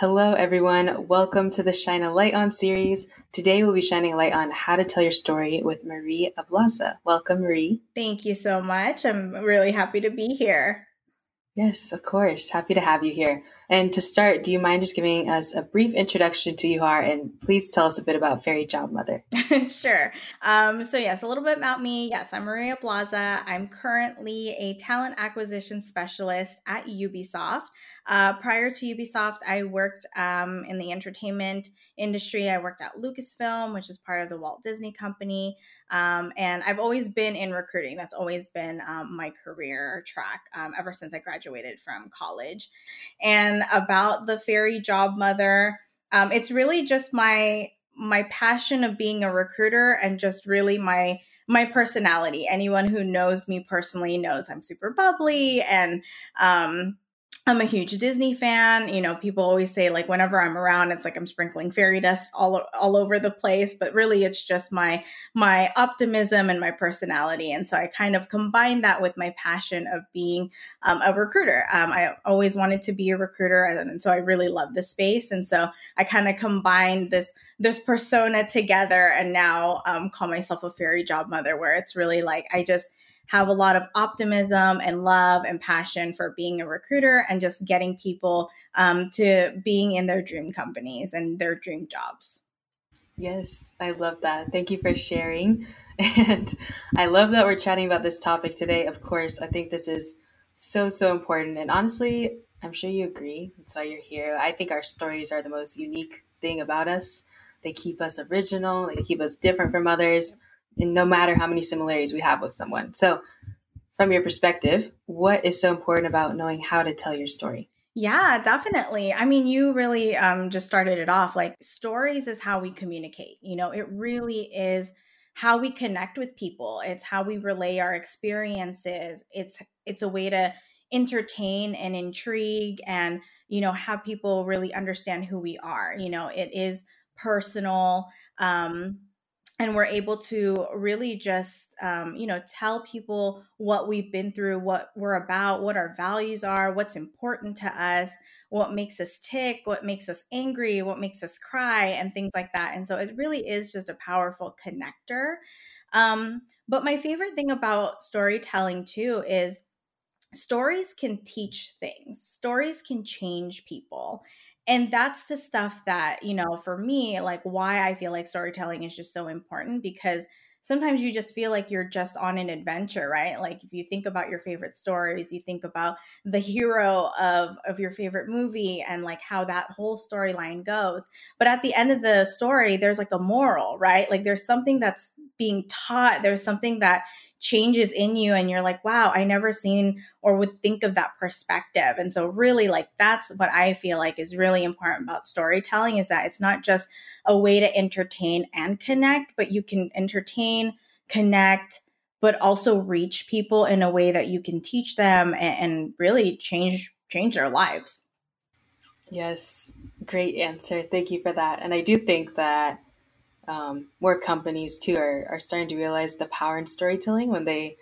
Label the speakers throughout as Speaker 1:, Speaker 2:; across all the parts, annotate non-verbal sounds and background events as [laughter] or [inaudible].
Speaker 1: Hello, everyone. Welcome to the Shine a Light On series. Today, we'll be shining a light on how to tell your story with Marie Ablaza. Welcome, Marie.
Speaker 2: Thank you so much. I'm really happy to be here.
Speaker 1: Yes, of course. Happy to have you here. And to start, do you mind just giving us a brief introduction to you are and please tell us a bit about Fairy Job Mother? [laughs]
Speaker 2: sure. Um, so, yes, a little bit about me. Yes, I'm Marie Ablaza. I'm currently a talent acquisition specialist at Ubisoft. Uh, prior to Ubisoft, I worked um, in the entertainment industry. I worked at Lucasfilm, which is part of the Walt Disney Company. Um, and I've always been in recruiting. That's always been um, my career track um, ever since I graduated from college. And about the fairy job mother, um, it's really just my my passion of being a recruiter and just really my my personality. Anyone who knows me personally knows I'm super bubbly and um, I'm a huge Disney fan. You know, people always say like whenever I'm around, it's like I'm sprinkling fairy dust all all over the place. But really, it's just my my optimism and my personality. And so I kind of combine that with my passion of being um, a recruiter. Um, I always wanted to be a recruiter, and, so I really love the space. And so I kind of combine this this persona together, and now um, call myself a fairy job mother, where it's really like I just have a lot of optimism and love and passion for being a recruiter and just getting people um, to being in their dream companies and their dream jobs.
Speaker 1: Yes, I love that. Thank you for sharing. [laughs] And I love that we're chatting about this topic today. Of course, I think this is so, so important. And honestly, I'm sure you agree. That's why you're here. I think our stories are the most unique thing about us. They keep us original, they keep us different from others and no matter how many similarities we have with someone. So, from your perspective, what is so important about knowing how to tell your story?
Speaker 2: Yeah, definitely. I mean, you really um, just started it off. Like, stories is how we communicate. You know, it really is how we connect with people. It's how we relay our experiences. It's it's a way to entertain and intrigue, and you know, have people really understand who we are. You know, it is personal. Um, and we're able to really just um, you know tell people what we've been through what we're about what our values are what's important to us what makes us tick what makes us angry what makes us cry and things like that. And so it really is just a powerful connector. Um, but my favorite thing about storytelling too is stories can teach things. Stories can change people and that's the stuff that you know for me like why i feel like storytelling is just so important because sometimes you just feel like you're just on an adventure right? Like if you think about your favorite stories you think about the hero of of your favorite movie and like how that whole storyline goes. But at the end of the story there's like a moral right? Like there's something that's being taught. There's something that changes in you and you're like wow i never seen or would think of that perspective. And so really like that's what i feel like is really important about storytelling is that it's not just a way to entertain and connect but you can entertain connect but also reach people in a way that you can teach them and, and really change change their lives.
Speaker 1: Yes. Great answer. Thank you for that. And i do think that um, more companies too are, are starting to realize the power in storytelling when they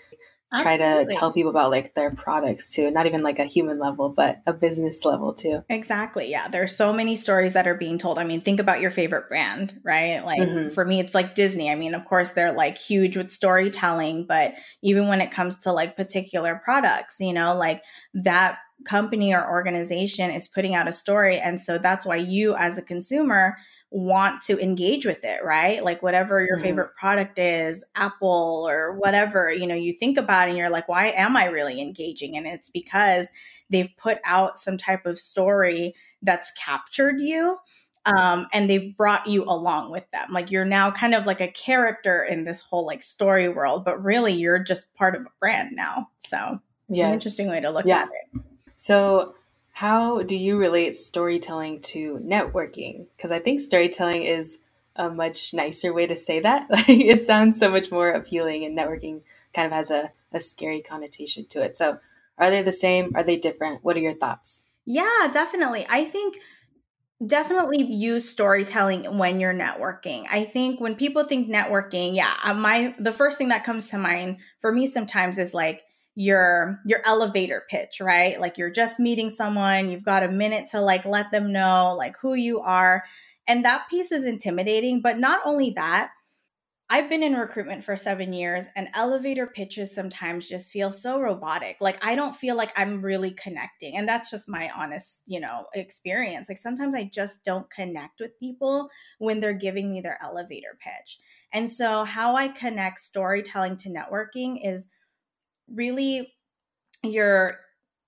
Speaker 1: try Absolutely. to tell people about like their products too not even like a human level but a business level too.
Speaker 2: Exactly yeah. There's so many stories that are being told. I mean think about your favorite brand right? Like mm-hmm. for me it's like disney. I mean of course they're like huge with storytelling but even when it comes to like particular products you know like that company or organization is putting out a story and so that's why you as a consumer want to engage with it, right? Like whatever your mm-hmm. favorite product is, Apple or whatever, you know, you think about and you're like, why am I really engaging? And it's because they've put out some type of story that's captured you. Um, and they've brought you along with them. Like you're now kind of like a character in this whole like story world, but really you're just part of a brand now. So, yeah, interesting way to look yeah. at it.
Speaker 1: So, how do you relate storytelling to networking? Because I think storytelling is a much nicer way to say that. [laughs] Like it sounds so much more appealing, and networking kind of has a, a scary connotation to it. So, are they the same? Are they different? What are your thoughts?
Speaker 2: Yeah, definitely. I think definitely use storytelling when you're networking. I think when people think networking, yeah, uh, my the first thing that comes to mind for me sometimes is like your your elevator pitch, right? Like you're just meeting someone, you've got a minute to like let them know like who you are. And that piece is intimidating, but not only that, I've been in recruitment for seven years, and elevator pitches sometimes just feel so robotic. Like I don't feel like I'm really connecting, and that's just my honest, you know, experience. Like sometimes I just don't connect with people when they're giving me their elevator pitch. And so, how I connect storytelling to networking is really your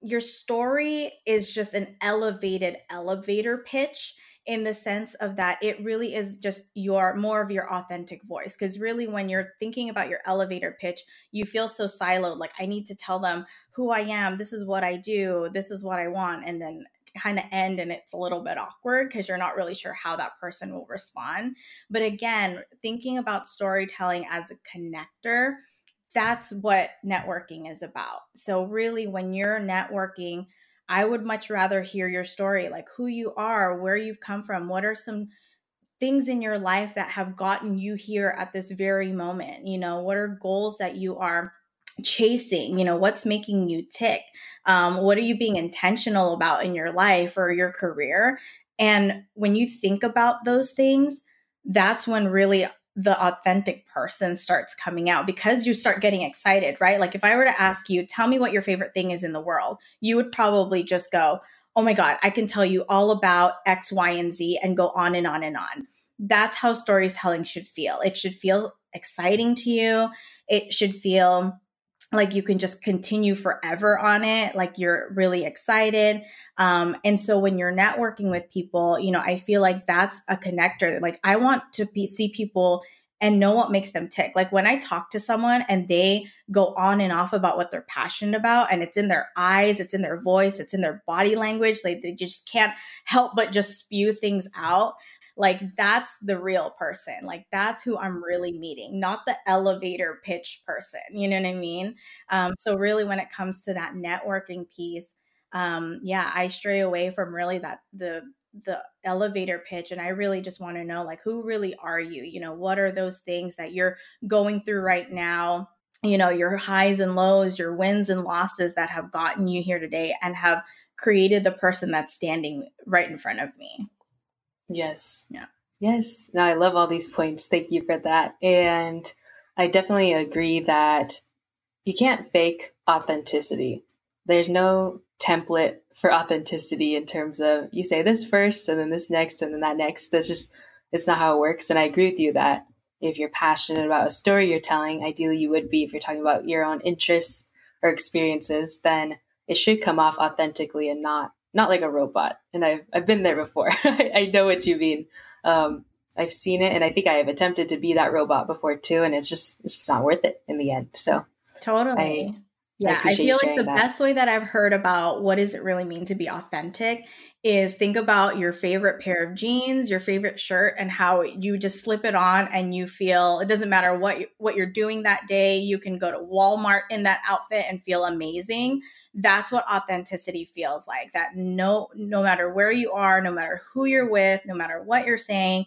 Speaker 2: your story is just an elevated elevator pitch in the sense of that it really is just your more of your authentic voice. Because really when you're thinking about your elevator pitch you feel so siloed like i need to tell them who i am this is what i do this is what i want and then kind of end and it's a little bit awkward because you're not really sure how that person will respond. But again thinking about storytelling as a connector that's what networking is about so really when you're networking I would much rather hear your story, like who you are, where you've come from, what are some things in your life that have gotten you here at this very moment? You know, what are goals that you are chasing? You know, what's making you tick? Um, what are you being intentional about in your life or your career? And when you think about those things, that's when really the authentic person starts coming out because you start getting excited, right? Like if I were to ask you, tell me what your favorite thing is in the world, you would probably just go, oh my God, I can tell you all about X, Y, and Z and go on and on and on. That's how storytelling should feel. It should feel exciting to you. It should feel like you can just continue forever on it like you're really excited. Um, and so when you're networking with people you know i feel like that's a connector. Like i want to be, see people and know what makes them tick. Like when i talk to someone and they go on and off about what they're passionate about and it's in their eyes it's in their voice it's in their body language like they just can't help but just spew things out like that's the real person. Like that's who i'm really meeting not the elevator pitch person you know what i mean? Um, so really when it comes to that networking piece um, yeah i stray away from really that the the elevator pitch and i really just want to know like who really are you? You know what are those things that you're going through right now? You know your highs and lows your wins and losses that have gotten you here today and have created the person that's standing right in front of me
Speaker 1: Yes.
Speaker 2: Yeah.
Speaker 1: Yes. No, I love all these points. Thank you for that. And I definitely agree that you can't fake authenticity. There's no template for authenticity in terms of you say this first and then this next and then that next. That's just, it's not how it works. And I agree with you that if you're passionate about a story you're telling, ideally you would be if you're talking about your own interests or experiences, then it should come off authentically and not not like a robot. And I've I've been there before. [laughs] I know what you mean. Um, I've seen it, and I think I have attempted to be that robot before too, and it's just it's just not worth it in the end. So
Speaker 2: totally. I, yeah, I, I feel like the that. best way that I've heard about what does it really mean to be authentic is think about your favorite pair of jeans, your favorite shirt, and how you just slip it on and you feel it doesn't matter what you, what you're doing that day. You can go to Walmart in that outfit and feel amazing that's what authenticity feels like that no no matter where you are no matter who you're with no matter what you're saying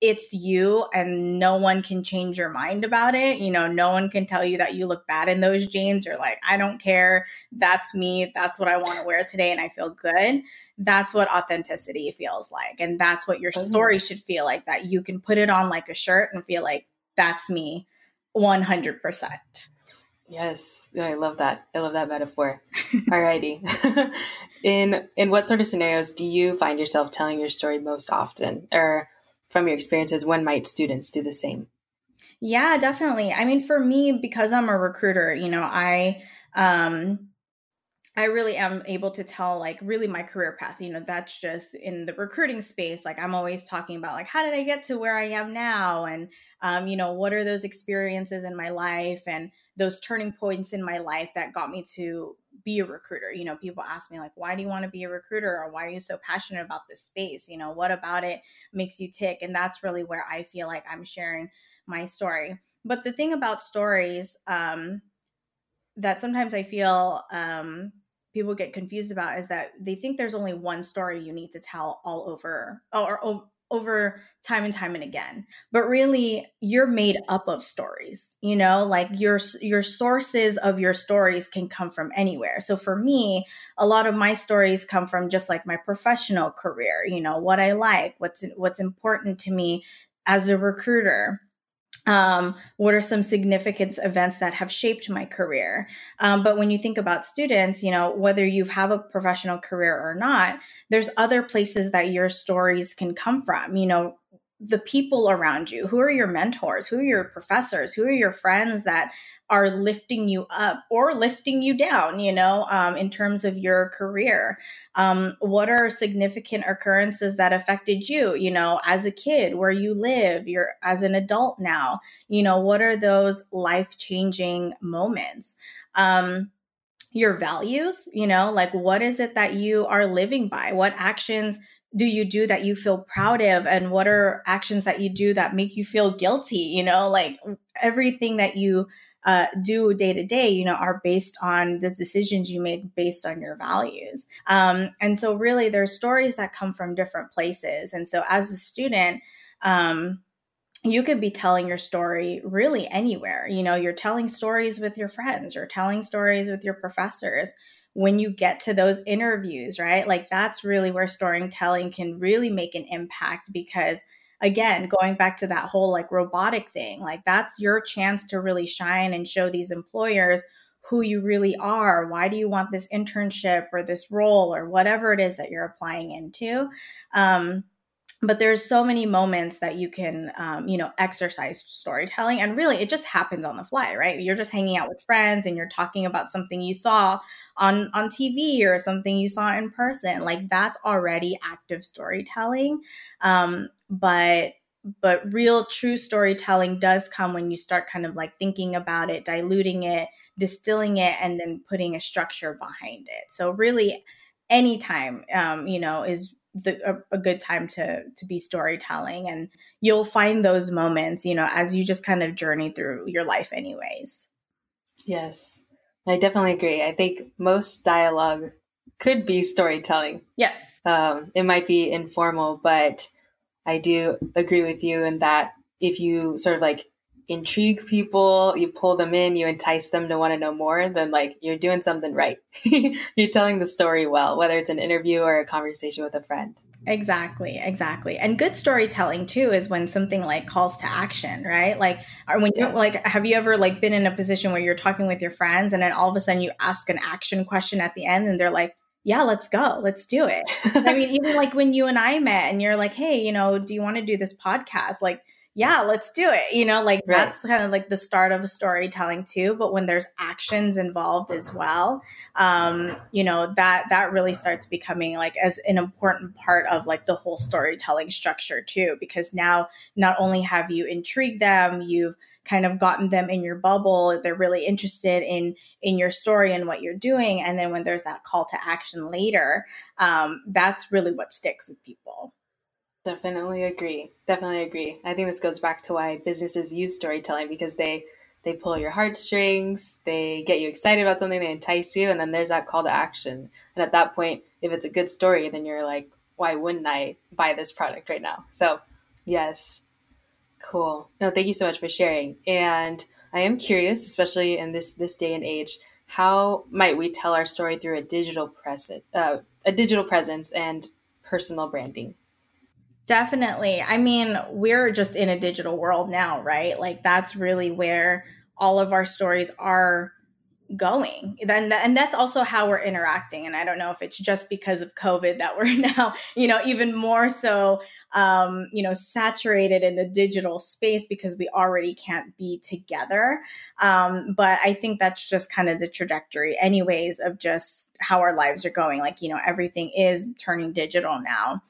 Speaker 2: it's you and no one can change your mind about it. You know no one can tell you that you look bad in those jeans you're like i don't care. That's me. That's what i want to wear today and i feel good. That's what authenticity feels like and that's what your story should feel like that you can put it on like a shirt and feel like that's me 100%
Speaker 1: Yes, I love that. I love that metaphor. Alrighty. [laughs] in in what sort of scenarios do you find yourself telling your story most often, or from your experiences, when might students do the same?
Speaker 2: Yeah, definitely. I mean, for me, because I'm a recruiter, you know, I um I really am able to tell like really my career path. You know, that's just in the recruiting space. Like I'm always talking about like how did I get to where I am now, and um, you know, what are those experiences in my life and those turning points in my life that got me to be a recruiter. You know, people ask me like, why do you want to be a recruiter, or why are you so passionate about this space? You know, what about it makes you tick? And that's really where I feel like I'm sharing my story. But the thing about stories, um, that sometimes I feel um people get confused about is that they think there's only one story you need to tell all over or, or over time and time and again. But really you're made up of stories you know? Like your your sources of your stories can come from anywhere. So for me a lot of my stories come from just like my professional career you know what i like what's what's important to me as a recruiter um, what are some significant events that have shaped my career? Um, but when you think about students you know whether you have a professional career or not there's other places that your stories can come from. You know the people around you. Who are your mentors? Who are your professors? Who are your friends that are lifting you up or lifting you down you know um, in terms of your career? Um, what are significant occurrences that affected you? You know as a kid where you live you're as an adult now you know what are those life changing moments? Um, your values you know like what is it that you are living by? What actions do you do that you feel proud of and what are actions that you do that make you feel guilty you know like everything that you uh, do day to day, you know, are based on the decisions you make based on your values. Um, and so, really, there's stories that come from different places. And so, as a student, um, you could be telling your story really anywhere. You know, you're telling stories with your friends, you're telling stories with your professors. When you get to those interviews, right? Like that's really where storytelling can really make an impact because again, going back to that whole like robotic thing, like that's your chance to really shine and show these employers who you really are. Why do you want this internship or this role or whatever it is that you're applying into? Um, but there's so many moments that you can um, you know exercise storytelling and really it just happens on the fly right? You're just hanging out with friends and you're talking about something you saw on on tv or something you saw in person like that's already active storytelling um, but but real true storytelling does come when you start kind of like thinking about it diluting it distilling it and then putting a structure behind it. So really anytime um, you know is the, a, a, good time to to be storytelling and you'll find those moments you know as you just kind of journey through your life anyways.
Speaker 1: Yes. I definitely agree. I think most dialogue could be storytelling.
Speaker 2: Yes.
Speaker 1: Um, it might be informal but i do agree with you in that if you sort of like intrigue people, you pull them in, you entice them to want to know more, then like you're doing something right. [laughs] you're telling the story well, whether it's an interview or a conversation with a friend.
Speaker 2: Exactly, exactly. And good storytelling too is when something like calls to action, right? Like or when you like have you ever like been in a position where you're talking with your friends and then all of a sudden you ask an action question at the end and they're like, yeah, let's go. Let's do it. [laughs] I mean, even like when you and I met and you're like, hey, you know, do you want to do this podcast? Like yeah, let's do it. You know, like right. that's kind of like the start of a storytelling too. But when there's actions involved as well, um, you know, that that really starts becoming like as an important part of like the whole storytelling structure too, because now not only have you intrigued them, you've kind of gotten them in your bubble they're really interested in in your story and what you're doing and then when there's that call to action later um, that's really what sticks with people
Speaker 1: Definitely agree. Definitely agree. I think this goes back to why businesses use storytelling because they they pull your heartstrings, they get you excited about something, they entice you, and then there's that call to action. And at that point, if it's a good story, then you're like, why wouldn't I buy this product right now? So, yes. Cool. No, thank you so much for sharing. And I am curious, especially in this this day and age, how might we tell our story through a digital present, uh, a digital presence and personal branding?
Speaker 2: Definitely. I mean, we're just in a digital world now, right? Like that's really where all of our stories are going then and that's also how we're interacting and i don't know if it's just because of covid that we're [laughs] now you know even more so um you know saturated in the digital space because we already can't be together um but i think that's just kind of the trajectory anyways of just how our lives are going like you know everything is turning digital now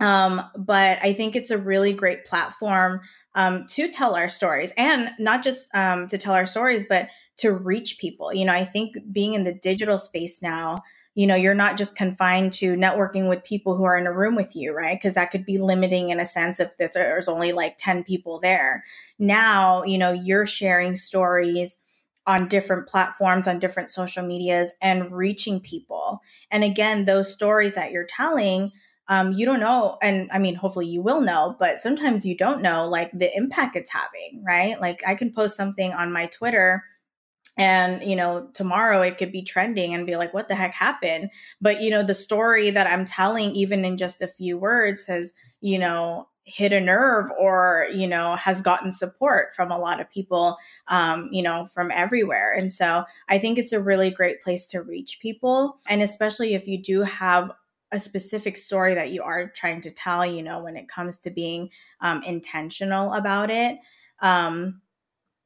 Speaker 2: um, but I think it's a really great platform um, to tell our stories and not just um, to tell our stories, but to reach people. You know, I think being in the digital space now, you know, you're not just confined to networking with people who are in a room with you, right? Because that could be limiting in a sense if there's only like 10 people there. Now, you know, you're sharing stories on different platforms, on different social medias, and reaching people. And again, those stories that you're telling um, you don't know and i mean hopefully you will know but sometimes you don't know like the impact it's having right? Like i can post something on my twitter and you know tomorrow it could be trending and be like what the heck happened? But you know the story that i'm telling even in just a few words has you know hit a nerve or you know has gotten support from a lot of people um, you know from everywhere. And so i think it's a really great place to reach people and especially if you do have a specific story that you are trying to tell you know when it comes to being um, intentional about it. Um,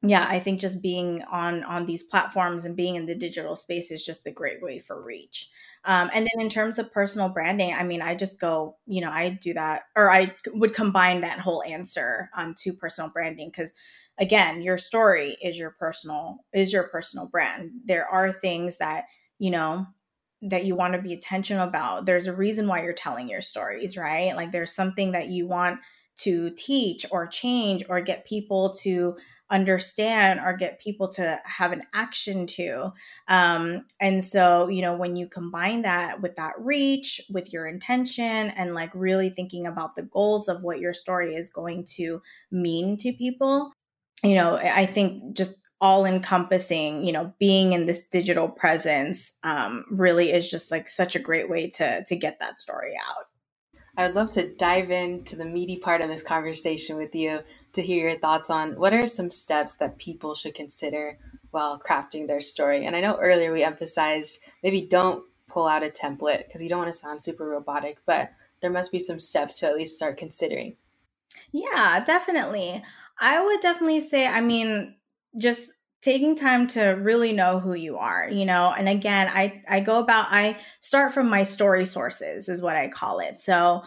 Speaker 2: yeah i think just being on on these platforms and being in the digital space is just a great way for reach. Um, and then in terms of personal branding i mean i just go you know i do that or i would combine that whole answer um, to personal branding because again your story is your personal is your personal brand. There are things that you know that you want to be intentional about there's a reason why you're telling your stories right like there's something that you want to teach or change or get people to understand or get people to have an action to. Um, and so, you know, when you combine that with that reach, with your intention, and like really thinking about the goals of what your story is going to mean to people, you know, I think just all encompassing you know being in this digital presence um, really is just like such a great way to to get that story out
Speaker 1: I would love to dive into the meaty part of this conversation with you to hear your thoughts on what are some steps that people should consider while crafting their story. And I know earlier we emphasized maybe don't pull out a template because you don't want to sound super robotic, but there must be some steps to at least start considering.
Speaker 2: Yeah, definitely. I would definitely say, I mean, just taking time to really know who you are you know? And again i i go about i start from my story sources is what i call it. So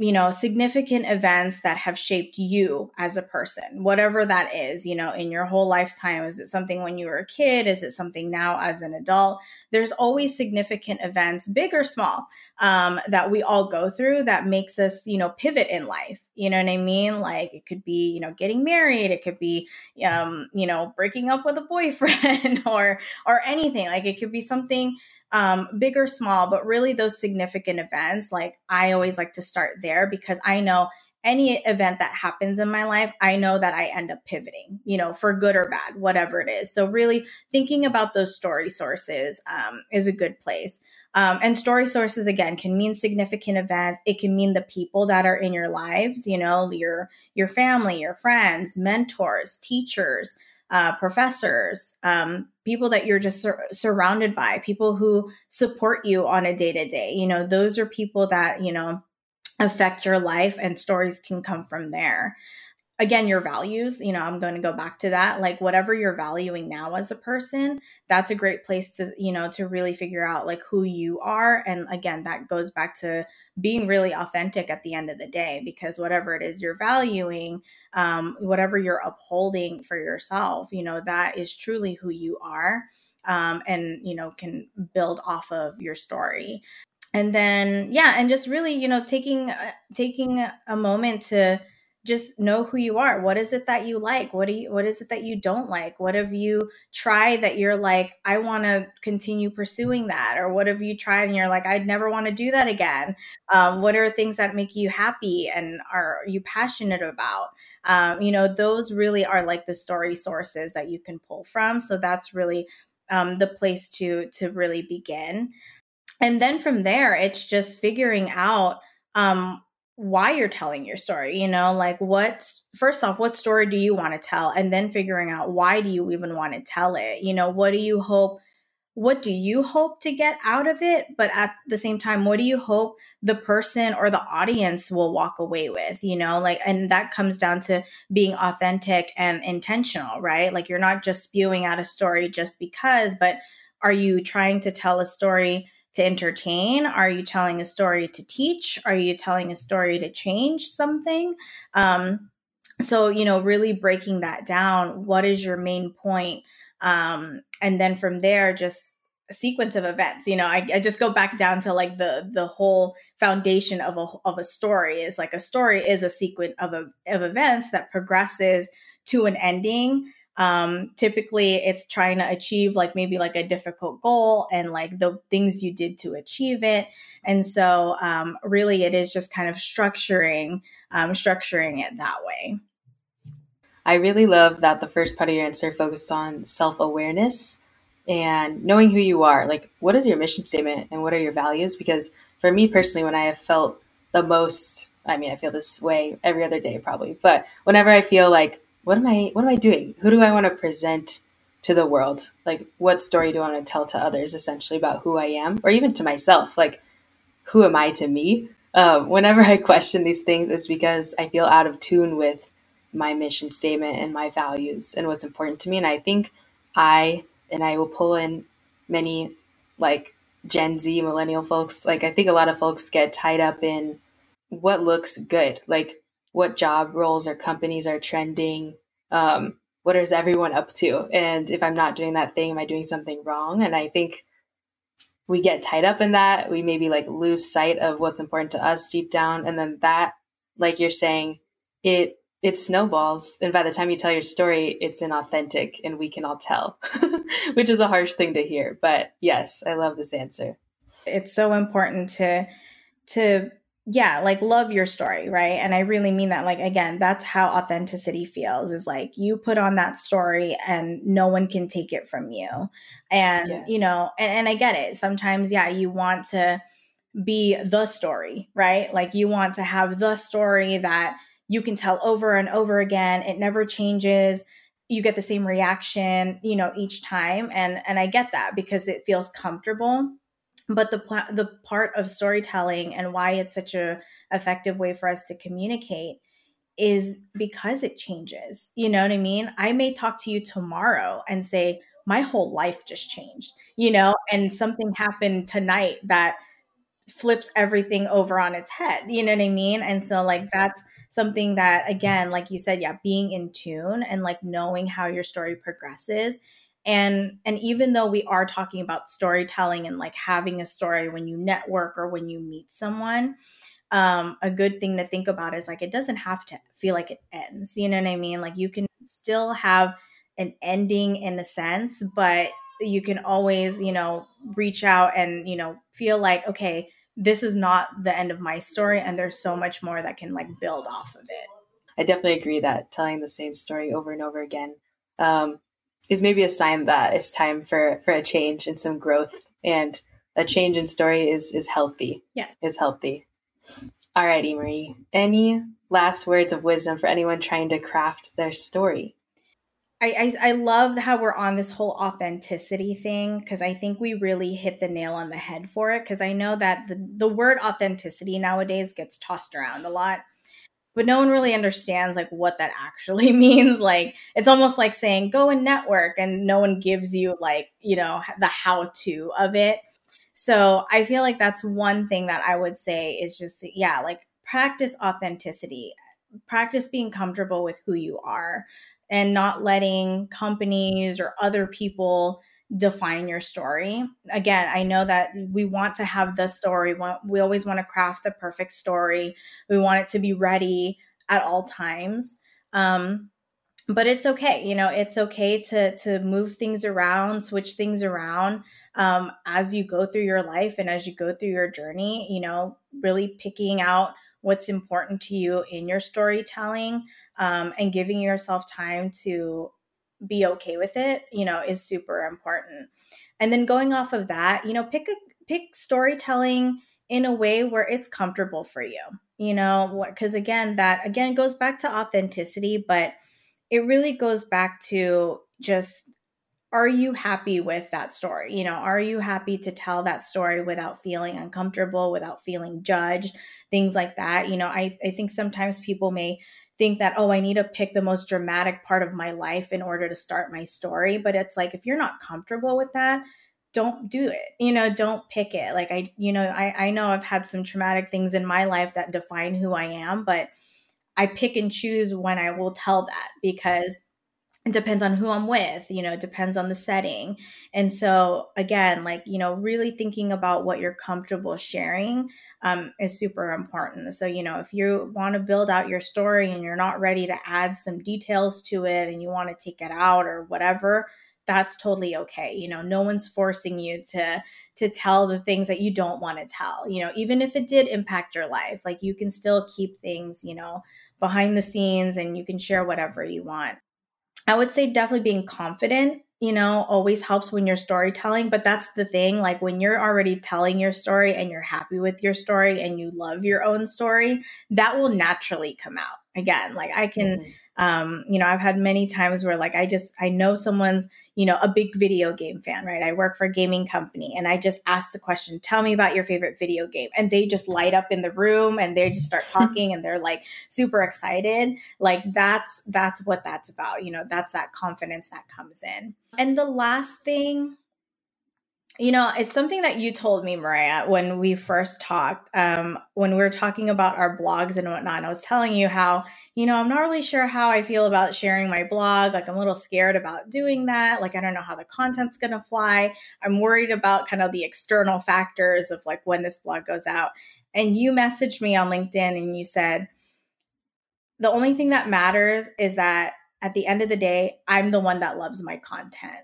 Speaker 2: you know significant events that have shaped you as a person whatever that is you know in your whole lifetime. Is it something when you were a kid? Is it something now as an adult? There's always significant events big or small um, that we all go through that makes us you know pivot in life you know what i mean like it could be you know getting married it could be um, you know breaking up with a boyfriend [laughs] or or anything like it could be something um, big or small, but really those significant events, like I always like to start there because I know any event that happens in my life, I know that I end up pivoting, you know, for good or bad, whatever it is. So, really thinking about those story sources um, is a good place. Um, and story sources, again, can mean significant events. It can mean the people that are in your lives, you know, your your family, your friends, mentors, teachers, uh, professors, um, people that you're just sur- surrounded by, people who support you on a day to day. You know, those are people that, you know, affect your life and stories can come from there again your values you know i'm going to go back to that like whatever you're valuing now as a person that's a great place to you know to really figure out like who you are. And again that goes back to being really authentic at the end of the day because whatever it is you're valuing um, whatever you're upholding for yourself you know that is truly who you are um, and you know can build off of your story. And then yeah and just really you know taking uh, taking a moment to just know who you are. What is it that you like? What do you what is it that you don't like? What have you tried that you're like i want to continue pursuing that or what have you tried and you're like i'd never want to do that again. Um, what are things that make you happy and are you passionate about? Um, you know those really are like the story sources that you can pull from. So that's really um, the place to to really begin. And then from there it's just figuring out um, why you're telling your story you know like what first off what story do you want to tell? And then figuring out why do you even want to tell it? You know what do you hope what do you hope to get out of it? But at the same time what do you hope the person or the audience will walk away with you know? Like and that comes down to being authentic and intentional right? Like you're not just spewing out a story just because but are you trying to tell a story to entertain? Are you telling a story to teach? Are you telling a story to change something? Um, so, you know, really breaking that down. What is your main point? Um, and then from there, just a sequence of events. You know, I, I just go back down to like the the whole foundation of a of a story is like a story is a sequence of a, of events that progresses to an ending um, typically it's trying to achieve like maybe like a difficult goal and like the things you did to achieve it. And so um, really it is just kind of structuring um, structuring it that way.
Speaker 1: I really love that the first part of your answer focused on self-awareness and knowing who you are. Like what is your mission statement and what are your values? Because for me personally when i have felt the most i mean i feel this way every other day probably but whenever i feel like what am I what am I doing? Who do I want to present to the world? Like what story do I want to tell to others essentially about who I am or even to myself? Like who am I to me? Uh, whenever [laughs] I question these things, it's because I feel out of tune with my mission statement and my values and what's important to me. And I think I and I will pull in many like Gen Z millennial folks. Like I think a lot of folks get tied up in what looks good. Like what job roles or companies are trending um, what is everyone up to? And if i'm not doing that thing am i doing something wrong? And i think we get tied up in that. We maybe like lose sight of what's important to us deep down. And then that like you're saying it it snowballs. And by the time you tell your story it's inauthentic and we can all tell [laughs] which is a harsh thing to hear. But yes i love this answer.
Speaker 2: It's so important to to yeah, like love your story, right? And I really mean that. Like, again, that's how authenticity feels is like you put on that story and no one can take it from you. And, yes. you know, and, and I get it. Sometimes, yeah, you want to be the story, right? Like you want to have the story that you can tell over and over again. It never changes. You get the same reaction, you know, each time. And, and I get that because it feels comfortable but the the part of storytelling and why it's such a effective way for us to communicate is because it changes. You know what I mean? I may talk to you tomorrow and say my whole life just changed, you know, and something happened tonight that flips everything over on its head. You know what I mean? And so like that's something that again, like you said, yeah, being in tune and like knowing how your story progresses and and even though we are talking about storytelling and like having a story when you network or when you meet someone um a good thing to think about is like it doesn't have to feel like it ends you know what i mean? Like you can still have an ending in a sense but you can always you know reach out and you know feel like okay this is not the end of my story and there's so much more that can like build off of it.
Speaker 1: I definitely agree that telling the same story over and over again um, is maybe a sign that it's time for for a change and some growth and a change in story is is healthy.
Speaker 2: Yes.
Speaker 1: It's healthy. All righty marie. Any last words of wisdom for anyone trying to craft their story?
Speaker 2: I, I, I love how we're on this whole authenticity thing because I think we really hit the nail on the head for it. Because I know that the, the word authenticity nowadays gets tossed around a lot but no one really understands like what that actually [laughs] means. Like it's almost like saying go and network and no one gives you like you know the how to of it. So i feel like that's one thing that i would say is just yeah like practice authenticity. Practice being comfortable with who you are and not letting companies or other people define your story. Again, I know that we want to have the story. We always want to craft the perfect story. We want it to be ready at all times. Um, but it's okay, you know, it's okay to to move things around, switch things around um, as you go through your life and as you go through your journey. You know, really picking out what's important to you in your storytelling um, and giving yourself time to be okay with it, you know, is super important. And then going off of that, you know, pick a pick storytelling in a way where it's comfortable for you. You know, because again, that again goes back to authenticity, but it really goes back to just are you happy with that story? You know, are you happy to tell that story without feeling uncomfortable, without feeling judged, things like that? You know, I, I think sometimes people may think that oh i need to pick the most dramatic part of my life in order to start my story. But it's like if you're not comfortable with that don't do it. You know don't pick it. Like i you know i i know i've had some traumatic things in my life that define who i am but i pick and choose when i will tell that because it depends on who I'm with, you know, it depends on the setting. And so, again, like, you know, really thinking about what you're comfortable sharing um, is super important. So, you know, if you want to build out your story and you're not ready to add some details to it and you want to take it out or whatever, that's totally okay you know no one's forcing you to to tell the things that you don't want to tell you know even if it did impact your life like you can still keep things you know behind the scenes and you can share whatever you want I would say definitely being confident, you know, always helps when you're storytelling. But that's the thing. Like when you're already telling your story and you're happy with your story and you love your own story, that will naturally come out. Again, like I can. Mm-hmm um, you know, I've had many times where like I just I know someone's, you know, a big video game fan, right? I work for a gaming company and I just ask the question, tell me about your favorite video game. And they just light up in the room and they just start [laughs] talking and they're like super excited. Like that's that's what that's about. You know, that's that confidence that comes in. And the last thing you know, it's something that you told me, Mariah, when we first talked, um, when we were talking about our blogs and whatnot. And I was telling you how, you know, I'm not really sure how I feel about sharing my blog. Like, I'm a little scared about doing that. Like, I don't know how the content's going to fly. I'm worried about kind of the external factors of like when this blog goes out. And you messaged me on LinkedIn and you said, the only thing that matters is that at the end of the day, I'm the one that loves my content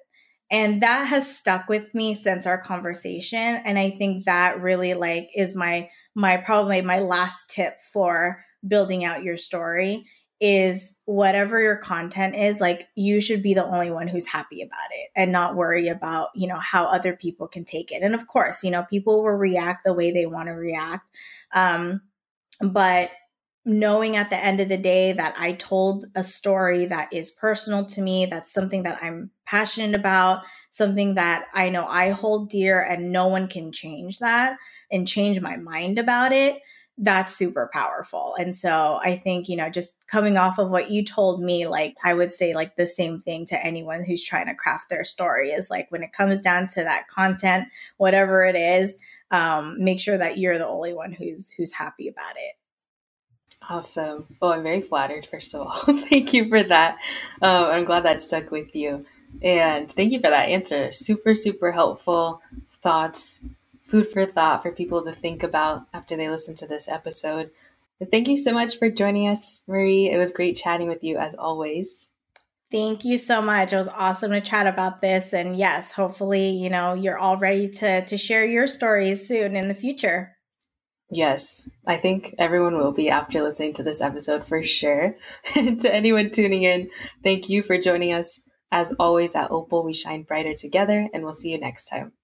Speaker 2: and that has stuck with me since our conversation. And i think that really like is my my probably my last tip for building out your story is whatever your content is like you should be the only one who's happy about it and not worry about you know how other people can take it. And of course you know people will react the way they want to react. Um but knowing at the end of the day that I told a story that is personal to me, that's something that I'm passionate about, something that I know I hold dear, and no one can change that and change my mind about it. That's super powerful. And so I think, you know, just coming off of what you told me, like I would say like the same thing to anyone who's trying to craft their story is like when it comes down to that content, whatever it is, um, make sure that you're the only one who's who's happy about it.
Speaker 1: Awesome. Well, I'm very flattered, first of all. [laughs] thank you for that. Um, I'm glad that stuck with you. And thank you for that answer. Super, super helpful thoughts, food for thought for people to think about after they listen to this episode. But thank you so much for joining us, Marie. It was great chatting with you as always.
Speaker 2: Thank you so much. It was awesome to chat about this. And yes, hopefully, you know, you're all ready to to share your stories soon in the future.
Speaker 1: Yes, I think everyone will be after listening to this episode for sure. and [laughs] to anyone tuning in, thank you for joining us. As always, at Opal, we shine brighter together, and we'll see you next time.